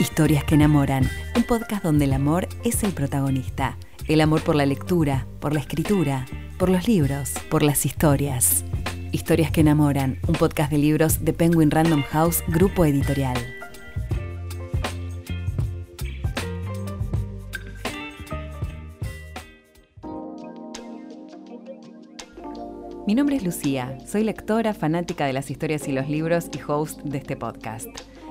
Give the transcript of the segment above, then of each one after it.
Historias que enamoran, un podcast donde el amor es el protagonista. El amor por la lectura, por la escritura, por los libros, por las historias. Historias que enamoran, un podcast de libros de Penguin Random House, grupo editorial. Mi nombre es Lucía, soy lectora, fanática de las historias y los libros y host de este podcast.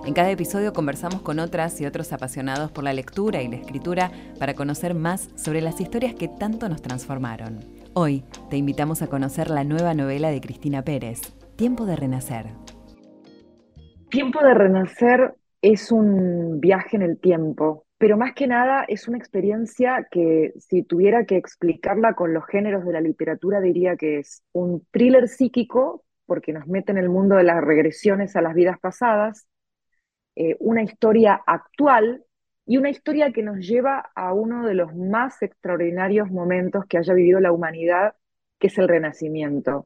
En cada episodio conversamos con otras y otros apasionados por la lectura y la escritura para conocer más sobre las historias que tanto nos transformaron. Hoy te invitamos a conocer la nueva novela de Cristina Pérez, Tiempo de Renacer. Tiempo de Renacer es un viaje en el tiempo, pero más que nada es una experiencia que si tuviera que explicarla con los géneros de la literatura diría que es un thriller psíquico, porque nos mete en el mundo de las regresiones a las vidas pasadas, eh, una historia actual y una historia que nos lleva a uno de los más extraordinarios momentos que haya vivido la humanidad, que es el Renacimiento.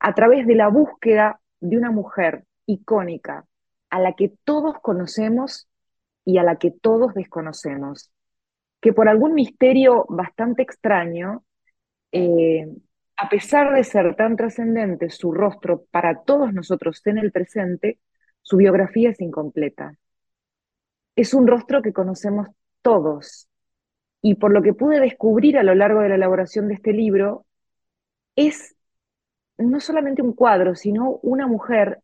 A través de la búsqueda de una mujer icónica, a la que todos conocemos y a la que todos desconocemos, que por algún misterio bastante extraño, eh, a pesar de ser tan trascendente su rostro para todos nosotros en el presente, su biografía es incompleta. Es un rostro que conocemos todos y por lo que pude descubrir a lo largo de la elaboración de este libro, es no solamente un cuadro, sino una mujer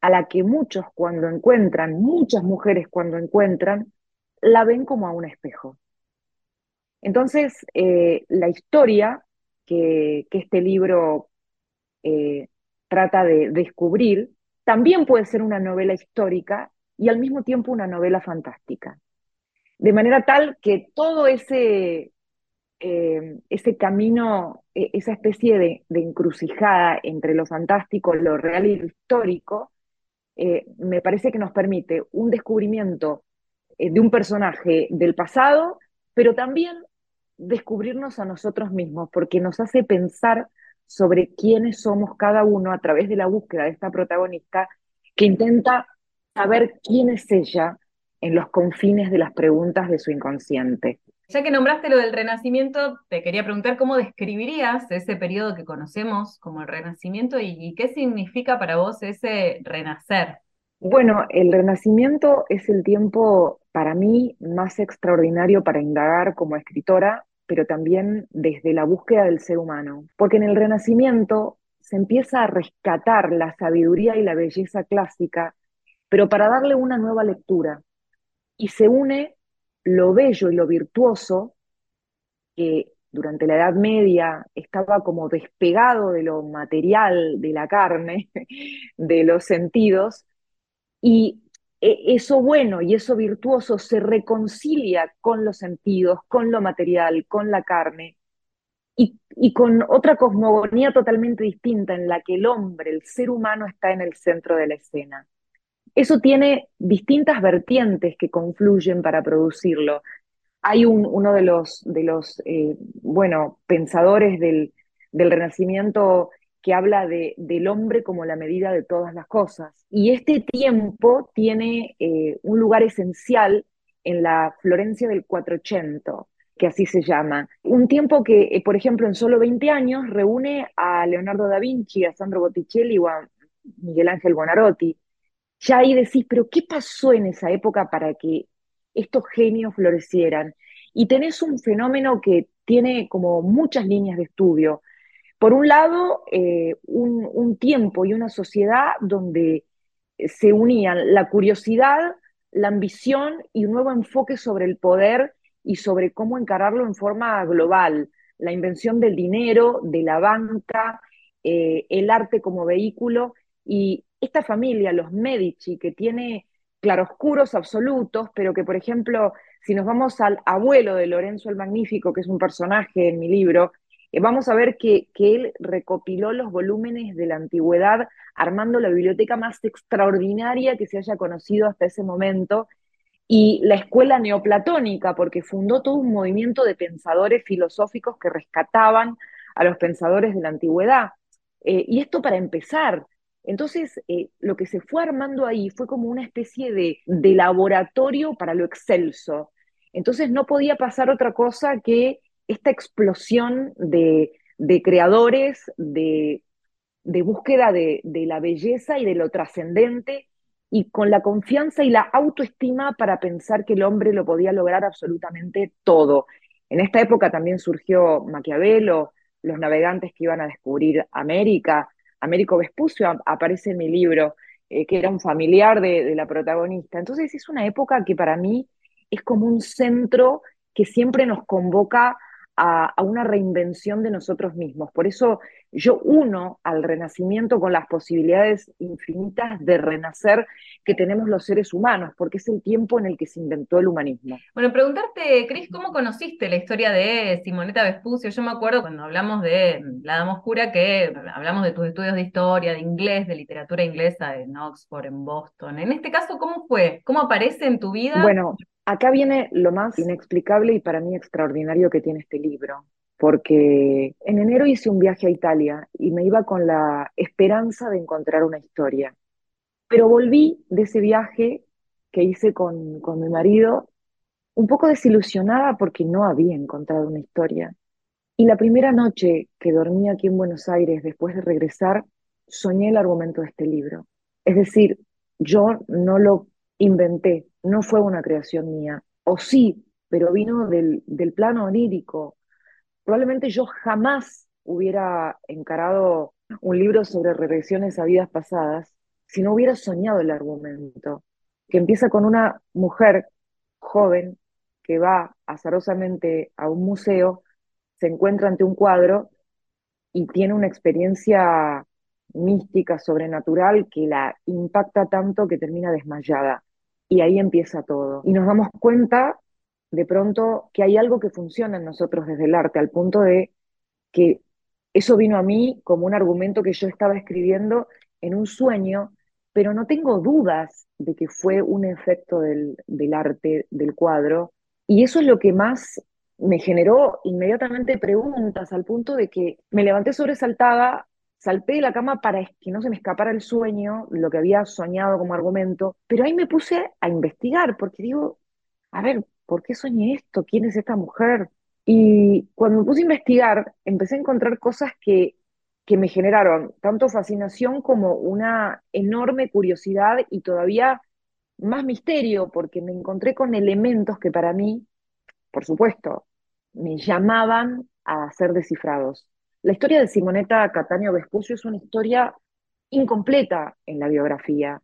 a la que muchos cuando encuentran, muchas mujeres cuando encuentran, la ven como a un espejo. Entonces, eh, la historia que, este libro eh, trata de descubrir también puede ser una novela histórica y al mismo tiempo una novela fantástica. De manera tal que todo ese, eh, ese camino, e, esa especie de, encrucijada entre lo fantástico, lo real y lo histórico, eh, me parece que nos permite un descubrimiento eh, de un personaje del pasado, pero también descubrirnos a nosotros mismos, porque nos hace pensar sobre quiénes somos cada uno a través de la búsqueda de esta protagonista que intenta saber quién es ella en los confines de las preguntas de su inconsciente. Ya que nombraste lo del Renacimiento, te quería preguntar cómo describirías ese periodo que conocemos como el Renacimiento y, qué significa para vos ese renacer. Bueno, el Renacimiento es el tiempo para mí más extraordinario para indagar como escritora, pero también desde la búsqueda del ser humano, porque en el Renacimiento se empieza a rescatar la sabiduría y la belleza clásica, pero para darle una nueva lectura, y se une lo bello y lo virtuoso, que durante la Edad Media estaba como despegado de lo material, de la carne, de los sentidos, y eso bueno y eso virtuoso se reconcilia con los sentidos, con lo material, con la carne, y, con otra cosmogonía totalmente distinta en la que el hombre, el ser humano, está en el centro de la escena. Eso tiene distintas vertientes que confluyen para producirlo. Hay uno de los, de los eh, bueno, pensadores del, Renacimiento que habla de, del hombre como la medida de todas las cosas. Y este tiempo tiene eh, un lugar esencial en la Florencia del 480, que así se llama. Un tiempo que, eh, por ejemplo, en solo 20 años reúne a Leonardo da Vinci, a Sandro Botticelli o a Miguel Ángel Bonarotti ya ahí decís, pero ¿qué pasó en esa época para que estos genios florecieran? Y tenés un fenómeno que tiene como muchas líneas de estudio. Por un lado, eh, un, tiempo y una sociedad donde se unían la curiosidad, la ambición y un nuevo enfoque sobre el poder y sobre cómo encararlo en forma global. La invención del dinero, de la banca, eh, el arte como vehículo y esta familia, los Medici, que tiene claroscuros absolutos, pero que, por ejemplo, si nos vamos al abuelo de Lorenzo el Magnífico, que es un personaje en mi libro, vamos a ver que, que, él recopiló los volúmenes de la antigüedad armando la biblioteca más extraordinaria que se haya conocido hasta ese momento, y la escuela neoplatónica, porque fundó todo un movimiento de pensadores filosóficos que rescataban a los pensadores de la antigüedad. Eh, y esto para empezar, Entonces, eh, lo que se fue armando ahí fue como una especie de, de laboratorio para lo excelso. Entonces, no podía pasar otra cosa que esta explosión de, de creadores, de, de búsqueda de, de, la belleza y de lo trascendente, y con la confianza y la autoestima para pensar que el hombre lo podía lograr absolutamente todo. En esta época también surgió Maquiavelo, los navegantes que iban a descubrir América. Américo Vespucio aparece en mi libro, eh, que era un familiar de, de la protagonista. Entonces es una época que para mí es como un centro que siempre nos convoca a, una reinvención de nosotros mismos. Por eso yo uno al renacimiento con las posibilidades infinitas de renacer que tenemos los seres humanos, porque es el tiempo en el que se inventó el humanismo. Bueno, preguntarte, Cris, ¿cómo conociste la historia de Simoneta Vespucio? Yo me acuerdo cuando hablamos de La Dama Oscura que hablamos de tus estudios de historia, de inglés, de literatura inglesa en Oxford, en Boston. En este caso, ¿cómo fue? ¿Cómo aparece en tu vida? Bueno, Acá viene lo más inexplicable y para mí extraordinario que tiene este libro, porque en enero hice un viaje a Italia y me iba con la esperanza de encontrar una historia. Pero volví de ese viaje que hice con, con mi marido un poco desilusionada porque no había encontrado una historia. Y la primera noche que dormí aquí en Buenos Aires después de regresar, soñé el argumento de este libro. Es decir, yo no lo inventé, no fue una creación mía, o sí, pero vino del, del plano onírico. Probablemente yo jamás hubiera encarado un libro sobre regresiones a vidas pasadas si no hubiera soñado el argumento, que empieza con una mujer joven que va azarosamente a un museo, se encuentra ante un cuadro y tiene una experiencia mística, sobrenatural, que la impacta tanto que termina desmayada y ahí empieza todo. Y nos damos cuenta de pronto que hay algo que funciona en nosotros desde el arte, al punto de que eso vino a mí como un argumento que yo estaba escribiendo en un sueño, pero no tengo dudas de que fue un efecto del, del arte, del cuadro, y eso es lo que más me generó inmediatamente preguntas, al punto de que me levanté sobresaltada salté de la cama para que no se me escapara el sueño, lo que había soñado como argumento, pero ahí me puse a investigar, porque digo, a ver, ¿por qué soñé esto? ¿Quién es esta mujer? Y cuando me puse a investigar, empecé a encontrar cosas que, que me generaron tanto fascinación como una enorme curiosidad y todavía más misterio, porque me encontré con elementos que para mí, por supuesto, me llamaban a ser descifrados. La historia de Simonetta Catania Vespucio es una historia incompleta en la biografía.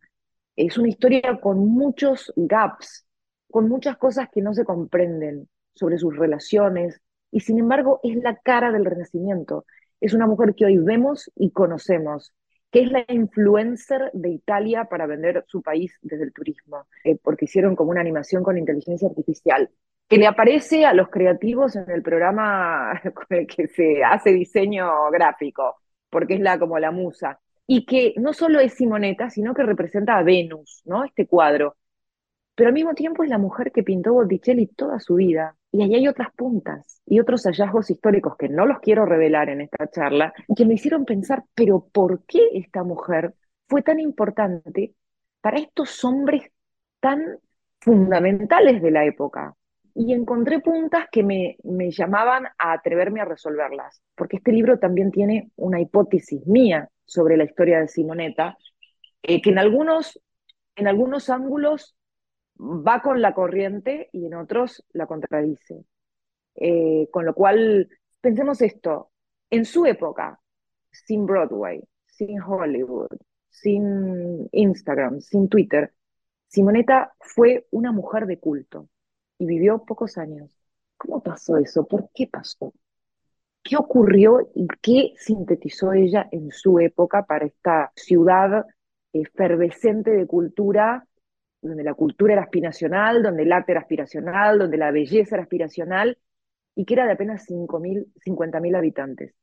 Es una historia con muchos gaps, con muchas cosas que no se comprenden sobre sus relaciones, y sin embargo es la cara del Renacimiento. Es una mujer que hoy vemos y conocemos, que es la influencer de Italia para vender su país desde el turismo, eh, porque hicieron como una animación con inteligencia artificial que le aparece a los creativos en el programa con el que se hace diseño gráfico, porque es la como la musa. Y que no solo es Simoneta, sino que representa a Venus, ¿no? Este cuadro. Pero al mismo tiempo es la mujer que pintó Botticelli toda su vida. Y ahí hay otras puntas y otros hallazgos históricos que no los quiero revelar en esta charla, que me hicieron pensar, pero ¿por qué esta mujer fue tan importante para estos hombres tan fundamentales de la época? Y encontré puntas que me, me, llamaban a atreverme a resolverlas, porque este libro también tiene una hipótesis mía sobre la historia de Simonetta, eh, que en algunos, en algunos ángulos va con la corriente y en otros la contradice. Eh, con lo cual, pensemos esto, en su época, sin Broadway, sin Hollywood, sin Instagram, sin Twitter, Simonetta fue una mujer de culto y vivió pocos años. ¿Cómo pasó eso? ¿Por qué pasó? ¿Qué ocurrió y qué sintetizó ella en su época para esta ciudad efervescente de cultura, donde la cultura era aspiracional, donde el arte era aspiracional, donde la belleza era aspiracional, y que era de apenas 5.000, 50.000 habitantes?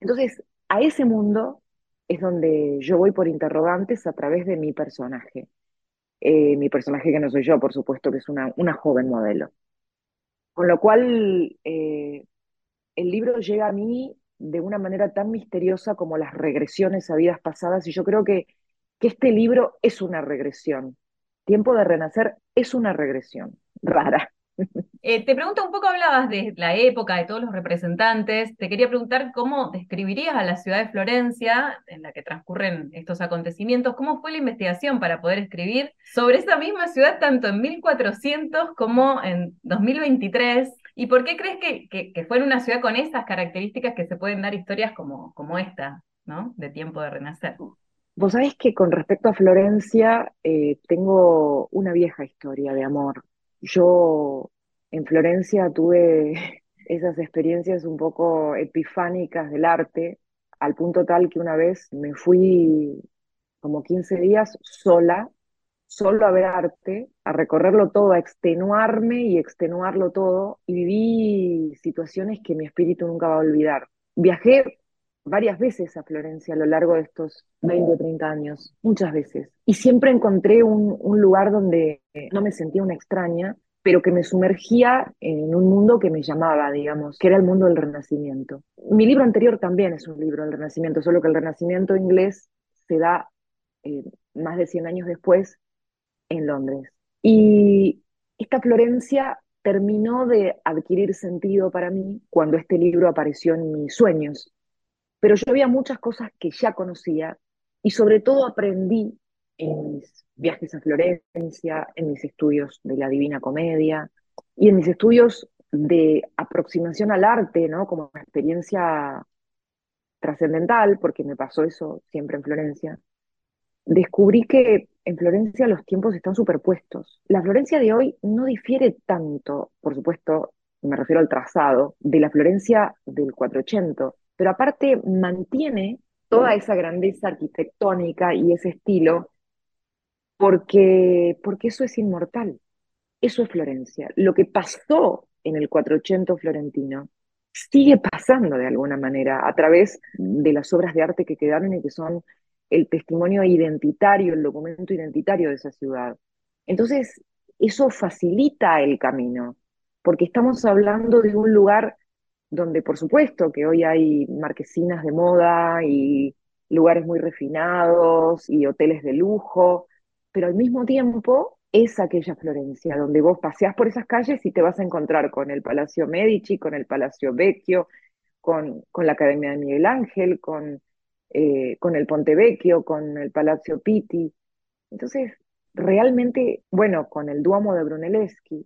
Entonces, a ese mundo es donde yo voy por interrogantes a través de mi personaje. Eh, mi personaje que no soy yo, por supuesto, que es una, una joven modelo. Con lo cual, eh, el libro llega a mí de una manera tan misteriosa como las regresiones a vidas pasadas, y yo creo que que este libro es una regresión. Tiempo de Renacer es una regresión rara. Eh, te pregunto un poco, hablabas de la época, de todos los representantes. Te quería preguntar cómo describirías a la ciudad de Florencia, en la que transcurren estos acontecimientos, cómo fue la investigación para poder escribir sobre esa misma ciudad tanto en 1400 como en 2023. ¿Y por qué crees que, que, fue en una ciudad con esas características que se pueden dar historias como, como esta, ¿no? De tiempo de renacer. Vos sabés que con respecto a Florencia eh, tengo una vieja historia de amor. Yo en Florencia tuve esas experiencias un poco epifánicas del arte, al punto tal que una vez me fui como 15 días sola, solo a ver arte, a recorrerlo todo, a extenuarme y extenuarlo todo, y viví situaciones que mi espíritu nunca va a olvidar. Viajé varias veces a Florencia a lo largo de estos 20 o 30 años, muchas veces, y siempre encontré un, lugar donde no me sentía una extraña, pero que me sumergía en un mundo que me llamaba, digamos, que era el mundo del Renacimiento. Mi libro anterior también es un libro del Renacimiento, solo que el Renacimiento inglés se da eh, más de 100 años después en Londres. Y esta Florencia terminó de adquirir sentido para mí cuando este libro apareció en mis sueños. Pero yo había muchas cosas que ya conocía y sobre todo aprendí en mis viajes a Florencia, en mis estudios de la Divina Comedia y en mis estudios de aproximación al arte, ¿no? Como una experiencia trascendental, porque me pasó eso siempre en Florencia, descubrí que en Florencia los tiempos están superpuestos. La Florencia de hoy no difiere tanto, por supuesto, me refiero al trazado, de la Florencia del 480, pero aparte mantiene toda esa grandeza arquitectónica y ese estilo porque, porque eso es inmortal, eso es Florencia. Lo que pasó en el 480 florentino sigue pasando de alguna manera a través de las obras de arte que quedaron y que son el testimonio identitario, el documento identitario de esa ciudad. Entonces, eso facilita el camino, porque estamos hablando de un lugar donde, por supuesto, que hoy hay marquesinas de moda y lugares muy refinados y hoteles de lujo, pero al mismo tiempo es aquella Florencia donde vos paseás por esas calles y te vas a encontrar con el Palacio Medici, con el Palacio Vecchio, con, con la Academia de Miguel Ángel, con, eh, con el Ponte Vecchio, con el Palacio Pitti. Entonces, realmente, bueno, con el Duomo de Brunelleschi,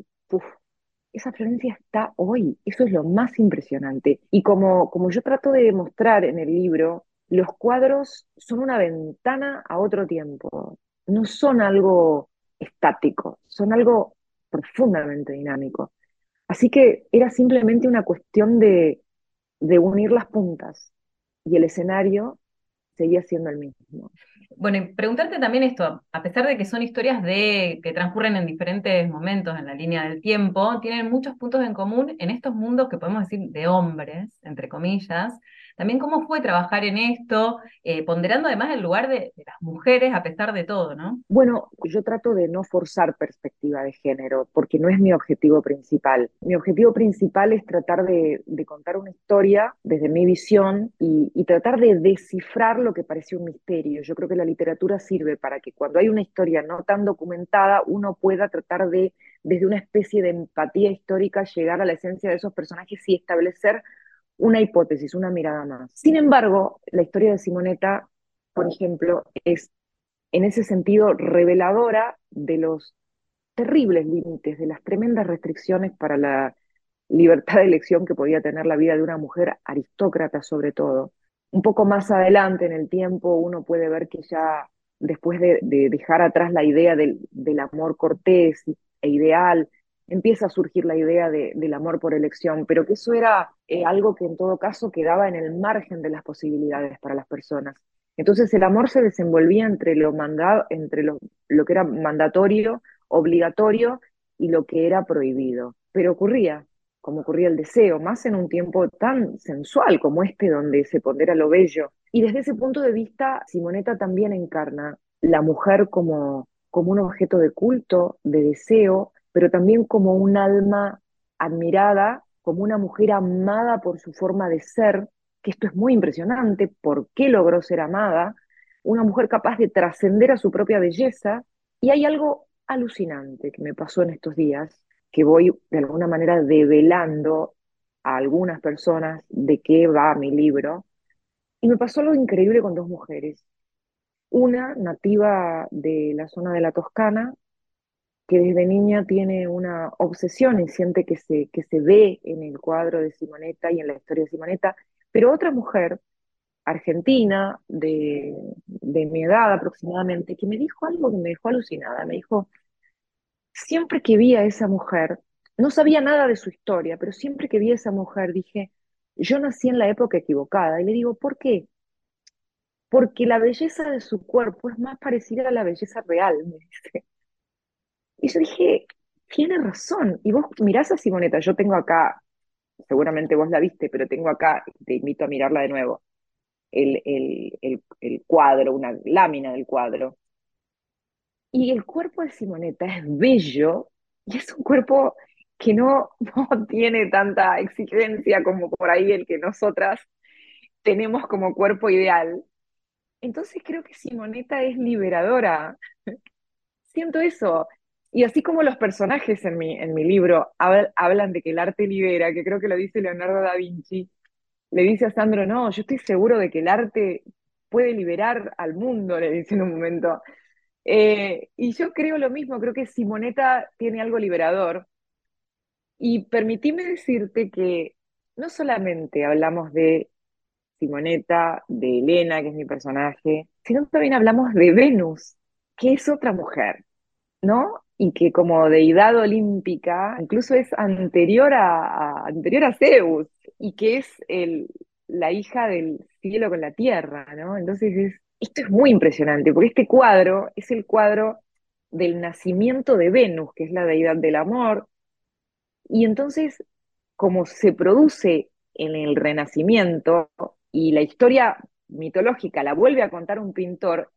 esa Florencia está hoy, eso es lo más impresionante. Y como, como yo trato de demostrar en el libro, los cuadros son una ventana a otro tiempo no son algo estático, son algo profundamente dinámico. Así que era simplemente una cuestión de, unir las puntas y el escenario seguía siendo el mismo. Bueno, y preguntarte también esto, a pesar de que son historias de, que transcurren en diferentes momentos en la línea del tiempo, tienen muchos puntos en común en estos mundos que podemos decir de hombres, entre comillas, también cómo fue trabajar en esto, eh, ponderando además el lugar de, las mujeres a pesar de todo, ¿no? Bueno, yo trato de no forzar perspectiva de género, porque no es mi objetivo principal. Mi objetivo principal es tratar de, contar una historia desde mi visión y, y tratar de descifrar lo que parece un misterio. Yo creo que la literatura sirve para que cuando hay una historia no tan documentada, uno pueda tratar de, desde una especie de empatía histórica, llegar a la esencia de esos personajes y establecer una hipótesis, una mirada más. Sin embargo, la historia de Simonetta, por ejemplo, es en ese sentido reveladora de los terribles límites, de las tremendas restricciones para la libertad de elección que podía tener la vida de una mujer aristócrata sobre todo. Un poco más adelante en el tiempo uno puede ver que ya después de, dejar atrás la idea del, del amor cortés e ideal empieza a surgir la idea del amor por elección, pero que eso era eh, algo que en todo caso quedaba en el margen de las posibilidades para las personas. Entonces el amor se desenvolvía entre lo, mandado, entre lo, lo que era mandatorio, obligatorio y lo que era prohibido. Pero ocurría, como ocurría el deseo, más en un tiempo tan sensual como este, donde se pondera lo bello. Y desde ese punto de vista, Simonetta también encarna la mujer como, como un objeto de culto, de deseo, pero también como un alma admirada, como una mujer amada por su forma de ser, que esto es muy impresionante, ¿por qué logró ser amada? una mujer capaz de trascender a su propia belleza. Y hay algo alucinante que me pasó en estos días, que voy de alguna manera develando a algunas personas de qué va mi libro. Y me pasó algo increíble con dos mujeres. Una nativa de la zona de la Toscana, que desde niña tiene una obsesión y siente que se, que se ve en el cuadro de Simonetta y en la historia de Simonetta, pero otra mujer argentina de, de mi edad aproximadamente, que me dijo algo que me dejó alucinada. Me dijo, siempre que vi a esa mujer, no sabía nada de su historia, pero siempre que vi a esa mujer dije, yo nací en la época equivocada. Y le digo, ¿por qué? Porque la belleza de su cuerpo es más parecida a la belleza real, me dice. Y yo dije, tiene razón. Y vos mirás a Simoneta, yo tengo acá, seguramente vos la viste, pero tengo acá, te invito a mirarla de nuevo el, cuadro, una lámina del cuadro. Y el cuerpo de Simonetta es bello y es un cuerpo que no, no tiene tanta exigencia como por ahí el que nosotras tenemos como cuerpo ideal. Entonces creo que Simonetta es liberadora. Siento eso. Y así como los personajes en mi, en mi libro hablan de que el arte libera, que creo que lo dice Leonardo da Vinci, le dice a Sandro, no, yo estoy seguro de que el arte puede liberar al mundo, le dice en un momento. Eh, y yo creo lo mismo, creo que Simoneta tiene algo liberador. Y permitime decirte que no solamente hablamos de Simoneta, de Elena, que es mi personaje, sino también hablamos de Venus, que es otra mujer, ¿no? Y que como deidad olímpica incluso es anterior a, anterior a Zeus y que es el, la hija del cielo con la tierra, ¿no? Entonces esto es muy impresionante, porque este cuadro es el cuadro del nacimiento de Venus, que es la deidad del amor, y entonces, como se produce en el Renacimiento y la historia mitológica la vuelve a contar un pintor,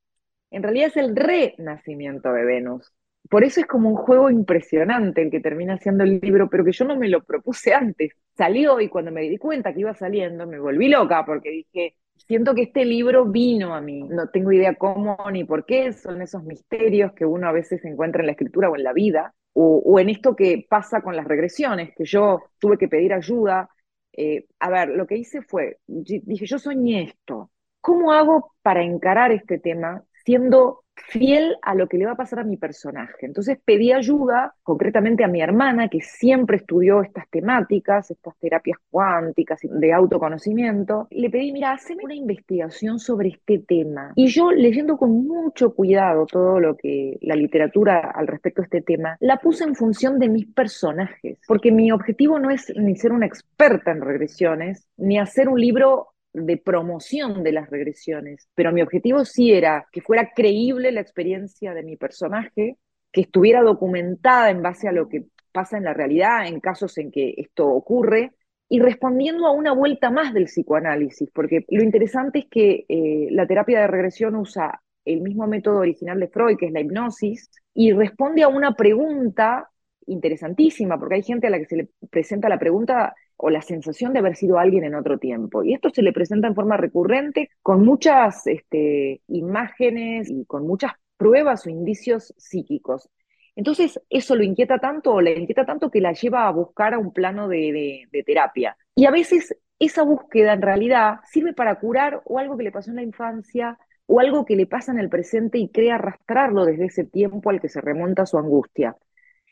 en realidad es el renacimiento de Venus. Por eso es como un juego impresionante el que termina siendo el libro, pero que yo no me lo propuse antes. Salió y cuando me di cuenta que iba saliendo me volví loca porque dije, siento que este libro vino a mí, no tengo idea cómo ni por qué, son esos misterios que uno a veces encuentra en la escritura o en la vida, o, en esto que pasa con las regresiones, que yo tuve que pedir ayuda. Eh, a ver, lo que hice fue, dije, yo soñé esto, ¿cómo hago para encarar este tema siendo fiel a lo que le va a pasar a mi personaje. Entonces pedí ayuda concretamente a mi hermana, que siempre estudió estas temáticas, estas terapias cuánticas de autoconocimiento. Le pedí, mira, hazme una investigación sobre este tema. Y yo leyendo con mucho cuidado todo lo que la literatura al respecto de este tema, la puse en función de mis personajes, porque mi objetivo no es ni ser una experta en regresiones, ni hacer un libro de promoción de las regresiones, pero mi objetivo sí era que fuera creíble la experiencia de mi personaje, que estuviera documentada en base a lo que pasa en la realidad, en casos en que esto ocurre, y respondiendo a una vuelta más del psicoanálisis, porque lo interesante es que eh, la terapia de regresión usa el mismo método original de Freud, que es la hipnosis, y responde a una pregunta interesantísima, porque hay gente a la que se le presenta la pregunta o la sensación de haber sido alguien en otro tiempo. Y esto se le presenta en forma recurrente con muchas este, imágenes y con muchas pruebas o indicios psíquicos. Entonces, eso lo inquieta tanto o le inquieta tanto que la lleva a buscar a un plano de, de terapia. Y a veces esa búsqueda en realidad sirve para curar o algo que le pasó en la infancia o algo que le pasa en el presente y crea arrastrarlo desde ese tiempo al que se remonta su angustia.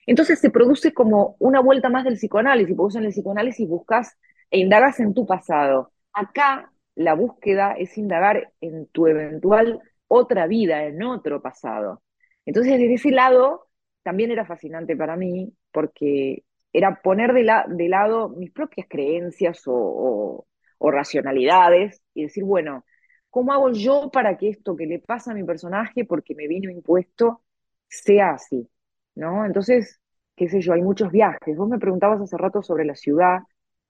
Entonces se produce como una vuelta más del psicoanálisis, porque vos en el psicoanálisis buscas e indagas en tu pasado. Acá la búsqueda es indagar en tu eventual otra vida, en otro pasado. Entonces desde ese lado también era fascinante para mí, porque era poner de, lado mis propias creencias o, o racionalidades y decir, bueno, ¿cómo hago yo para que esto que le pasa a mi personaje, porque me vino impuesto, sea así? ¿No? Entonces, qué sé yo, hay muchos viajes. Vos me preguntabas hace rato sobre la ciudad.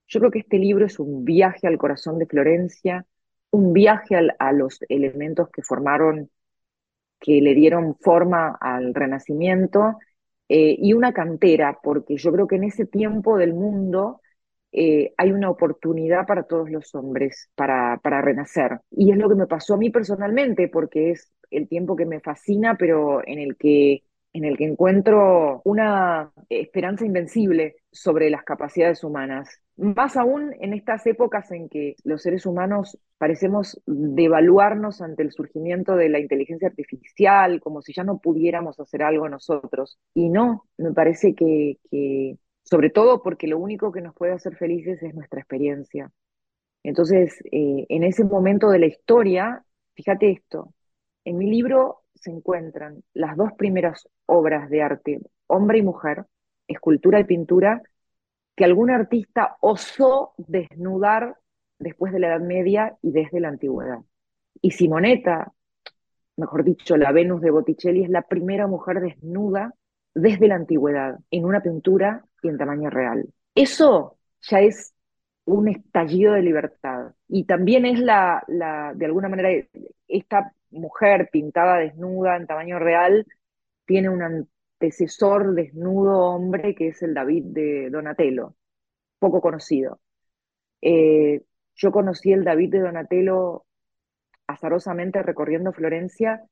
Yo creo que este libro es un viaje al corazón de Florencia, un viaje a los elementos que formaron, que le dieron forma al Renacimiento, eh, y una cantera, porque yo creo que en ese tiempo del mundo eh, hay una oportunidad para todos los hombres para, para renacer. Y es lo que me pasó a mí personalmente, porque es el tiempo que me fascina, pero en el que en el que encuentro una esperanza invencible sobre las capacidades humanas. Más aún en estas épocas en que los seres humanos parecemos devaluarnos ante el surgimiento de la inteligencia artificial, como si ya no pudiéramos hacer algo nosotros. Y no, me parece que, sobre todo porque lo único que nos puede hacer felices es nuestra experiencia. Entonces, eh, en ese momento de la historia, fíjate esto, en mi libro se encuentran las dos primeras obras de arte, hombre y mujer, escultura y pintura, que algún artista osó desnudar después de la Edad Media y desde la Antigüedad. Y Simonetta, mejor dicho, la Venus de Botticelli, es la primera mujer desnuda desde la Antigüedad, en una pintura y en tamaño real. Eso ya es un estallido de libertad. Y también es la, la de alguna manera, esta mujer pintada desnuda en tamaño real tiene un antecesor desnudo hombre que es el David de Donatello, poco conocido. Eh, yo conocí el David de Donatello azarosamente recorriendo Florencia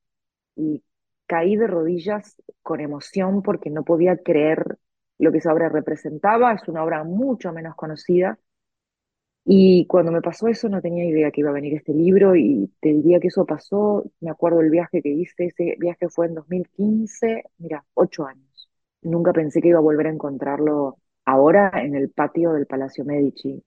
y caí de rodillas con emoción porque no podía creer lo que esa obra representaba. Es una obra mucho menos conocida y cuando me pasó eso no tenía idea que iba a venir este libro y te diría que eso pasó, me acuerdo del viaje que hice, ese viaje fue en 2015, mira, ocho años. Nunca pensé que iba a volver a encontrarlo ahora en el patio del Palacio Medici.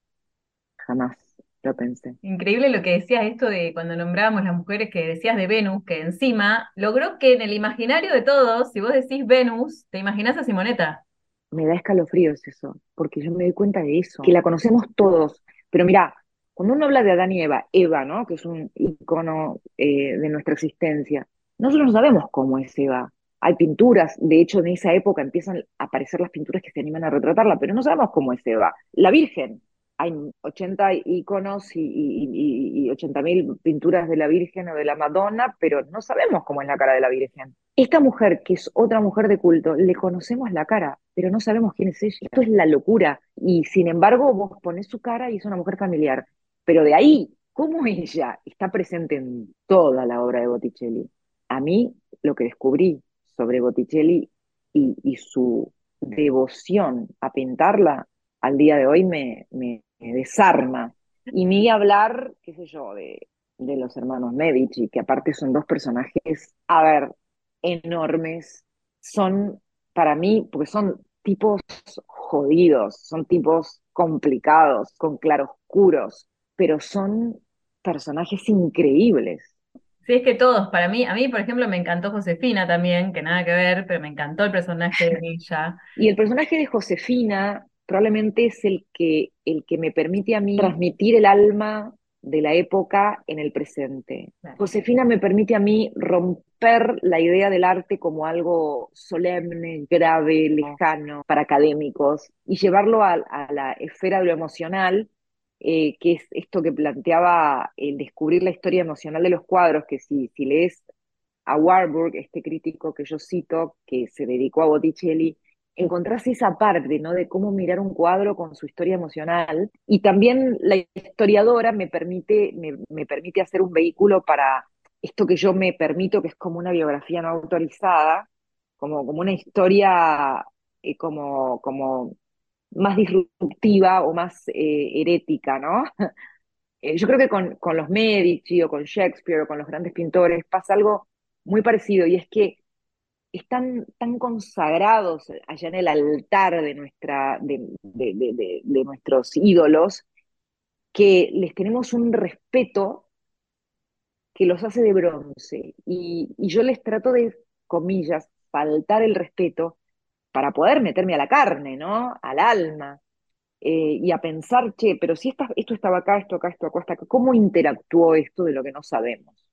Jamás lo pensé. Increíble lo que decías esto de cuando nombrábamos las mujeres que decías de Venus, que encima logró que en el imaginario de todos, si vos decís Venus, te imaginás a Simoneta. Me da escalofríos eso, porque yo me doy cuenta de eso, que la conocemos todos, pero mira, cuando uno habla de Adán y Eva, Eva, ¿no? Que es un icono eh, de nuestra existencia, nosotros no sabemos cómo es Eva. Hay pinturas, de hecho en esa época empiezan a aparecer las pinturas que se animan a retratarla, pero no sabemos cómo es Eva. La Virgen, hay 80 iconos y, y, y 80.000 pinturas de la Virgen o de la Madonna, pero no sabemos cómo es la cara de la Virgen. Esta mujer, que es otra mujer de culto, le conocemos la cara, pero no sabemos quién es ella. Esto es la locura. Y sin embargo, vos pones su cara y es una mujer familiar. Pero de ahí, ¿cómo ella está presente en toda la obra de Botticelli? A mí, lo que descubrí sobre Botticelli y, su devoción a pintarla, al día de hoy me, desarma. Y ni hablar, qué sé yo, de, de los hermanos Medici, que aparte son dos personajes, a ver, enormes, son para mí, porque son tipos jodidos, son tipos complicados, con claroscuros, pero son personajes increíbles. Sí, es que todos, para mí, a mí, por ejemplo, me encantó Josefina también, que nada que ver, pero me encantó el personaje de ella. Y el personaje de Josefina probablemente es el que, el que me permite a mí transmitir el alma de la época en el presente. Josefina me permite a mí romper la idea del arte como algo solemne, grave, lejano para académicos y llevarlo a, la esfera de lo emocional, eh, que es esto que planteaba el descubrir la historia emocional de los cuadros, que si, si lees a Warburg, este crítico que yo cito, que se dedicó a Botticelli, encontrás esa parte, ¿no? De cómo mirar un cuadro con su historia emocional. Y también la historiadora me permite, me, permite hacer un vehículo para esto que yo me permito, que es como una biografía no autorizada, como, como una historia eh, como, como más disruptiva o más eh, herética, ¿no? Eh, yo creo que con, con los Medici o con Shakespeare o con los grandes pintores pasa algo muy parecido y es que están tan consagrados allá en el altar de, nuestra, de, nuestros ídolos que les tenemos un respeto que los hace de bronce. Y, yo les trato de, comillas, faltar el respeto para poder meterme a la carne, ¿no? Al alma. Eh, y a pensar, che, pero si esto estaba acá, esto acá, esto acá, acá, ¿cómo interactuó esto de lo que no sabemos?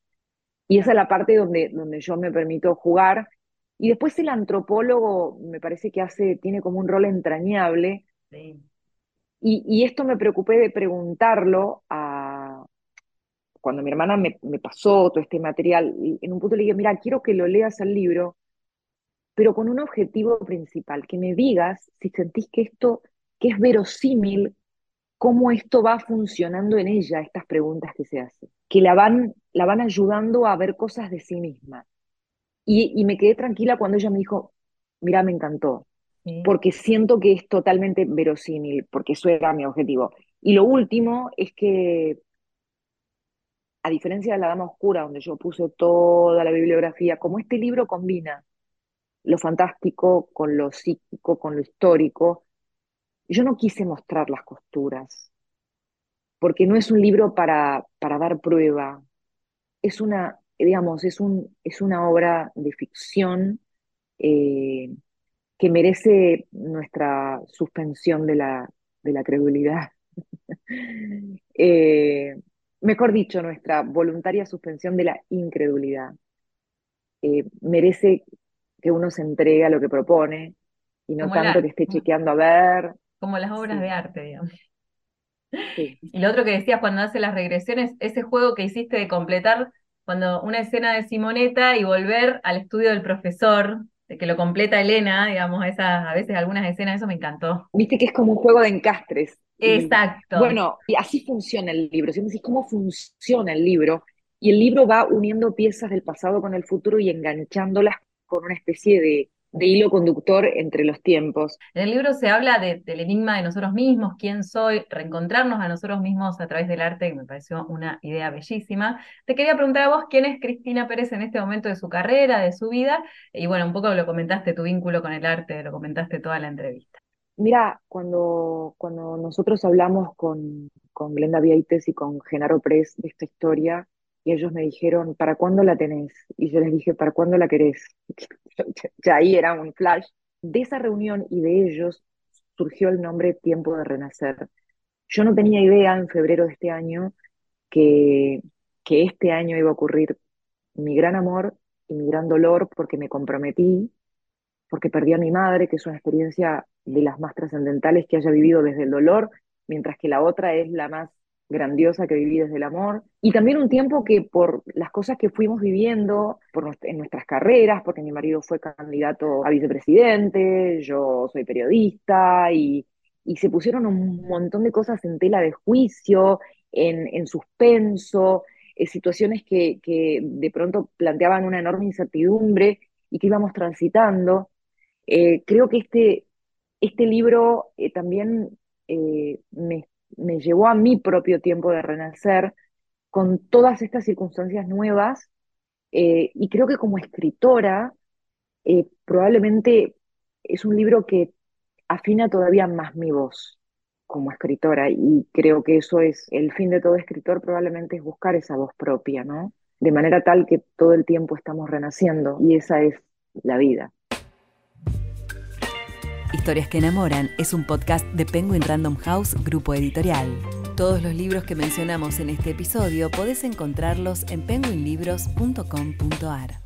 Y esa es la parte donde, donde yo me permito jugar y después el antropólogo me parece que hace, tiene como un rol entrañable. Y, esto me preocupé de preguntarlo a, cuando mi hermana me, pasó todo este material, y en un punto le dije, mira, quiero que lo leas el libro, pero con un objetivo principal, que me digas si sentís que esto, que es verosímil cómo esto va funcionando en ella, estas preguntas que se hacen, que la van, la van ayudando a ver cosas de sí misma. Y, me quedé tranquila cuando ella me dijo, mira, me encantó, porque siento que es totalmente verosímil, porque eso era mi objetivo. Y lo último es que, a diferencia de La Dama Oscura, donde yo puse toda la bibliografía, como este libro combina lo fantástico con lo psíquico, con lo histórico, yo no quise mostrar las costuras, porque no es un libro para, para dar prueba, es una, digamos, es, un, es una obra de ficción eh, que merece nuestra suspensión de la, de la credulidad. Eh, mejor dicho, nuestra voluntaria suspensión de la incredulidad. Eh, merece que uno se entregue a lo que propone y no tanto que esté chequeando a ver. Como las obras de arte, digamos. Y lo otro que decías cuando hace las regresiones, ese juego que hiciste de completar cuando una escena de Simoneta y volver al estudio del profesor, de que lo completa Elena, digamos, esas, a veces algunas escenas, eso me encantó. Viste que es como un juego de encastres. Exacto. bueno, y así funciona el libro. Si me decís cómo funciona el libro, y el libro va uniendo piezas del pasado con el futuro y enganchándolas con una especie de de hilo conductor entre los tiempos. En el libro se habla del enigma de nosotros mismos, quién soy, reencontrarnos a nosotros mismos a través del arte, que me pareció una idea bellísima. Te quería preguntar a vos quién es Cristina Pérez en este momento de su carrera, de su vida, y bueno, un poco lo comentaste, tu vínculo con el arte, lo comentaste toda la entrevista. Mira, cuando, cuando nosotros hablamos con, con Glenda Vieites y con Genaro Press de esta historia, y ellos me dijeron, ¿para cuándo la tenés? Y yo les dije, ¿para cuándo la querés? ya ahí era un flash. De esa reunión y de ellos surgió el nombre Tiempo de Renacer. Yo no tenía idea en febrero de este año que, que este año iba a ocurrir mi gran amor y mi gran dolor porque me comprometí, porque perdí a mi madre, que es una experiencia de las más trascendentales que haya vivido desde el dolor, mientras que la otra es la más grandiosa que viví desde el amor, y también un tiempo que por las cosas que fuimos viviendo en nuestras carreras, porque mi marido fue candidato a vicepresidente, yo soy periodista, y, se pusieron un montón de cosas en tela de juicio, en, suspenso, eh, situaciones que, de pronto planteaban una enorme incertidumbre y que íbamos transitando. Eh, creo que este, este libro eh, también me me llevó a mi propio tiempo de renacer con todas estas circunstancias nuevas eh, y creo que como escritora eh, probablemente es un libro que afina todavía más mi voz como escritora y creo que eso es el fin de todo escritor probablemente es buscar esa voz propia, ¿no? De manera tal que todo el tiempo estamos renaciendo y esa es la vida. Historias que enamoran es un podcast de Penguin Random House, grupo editorial. Todos los libros que mencionamos en este episodio podés encontrarlos en penguinlibros.com.ar.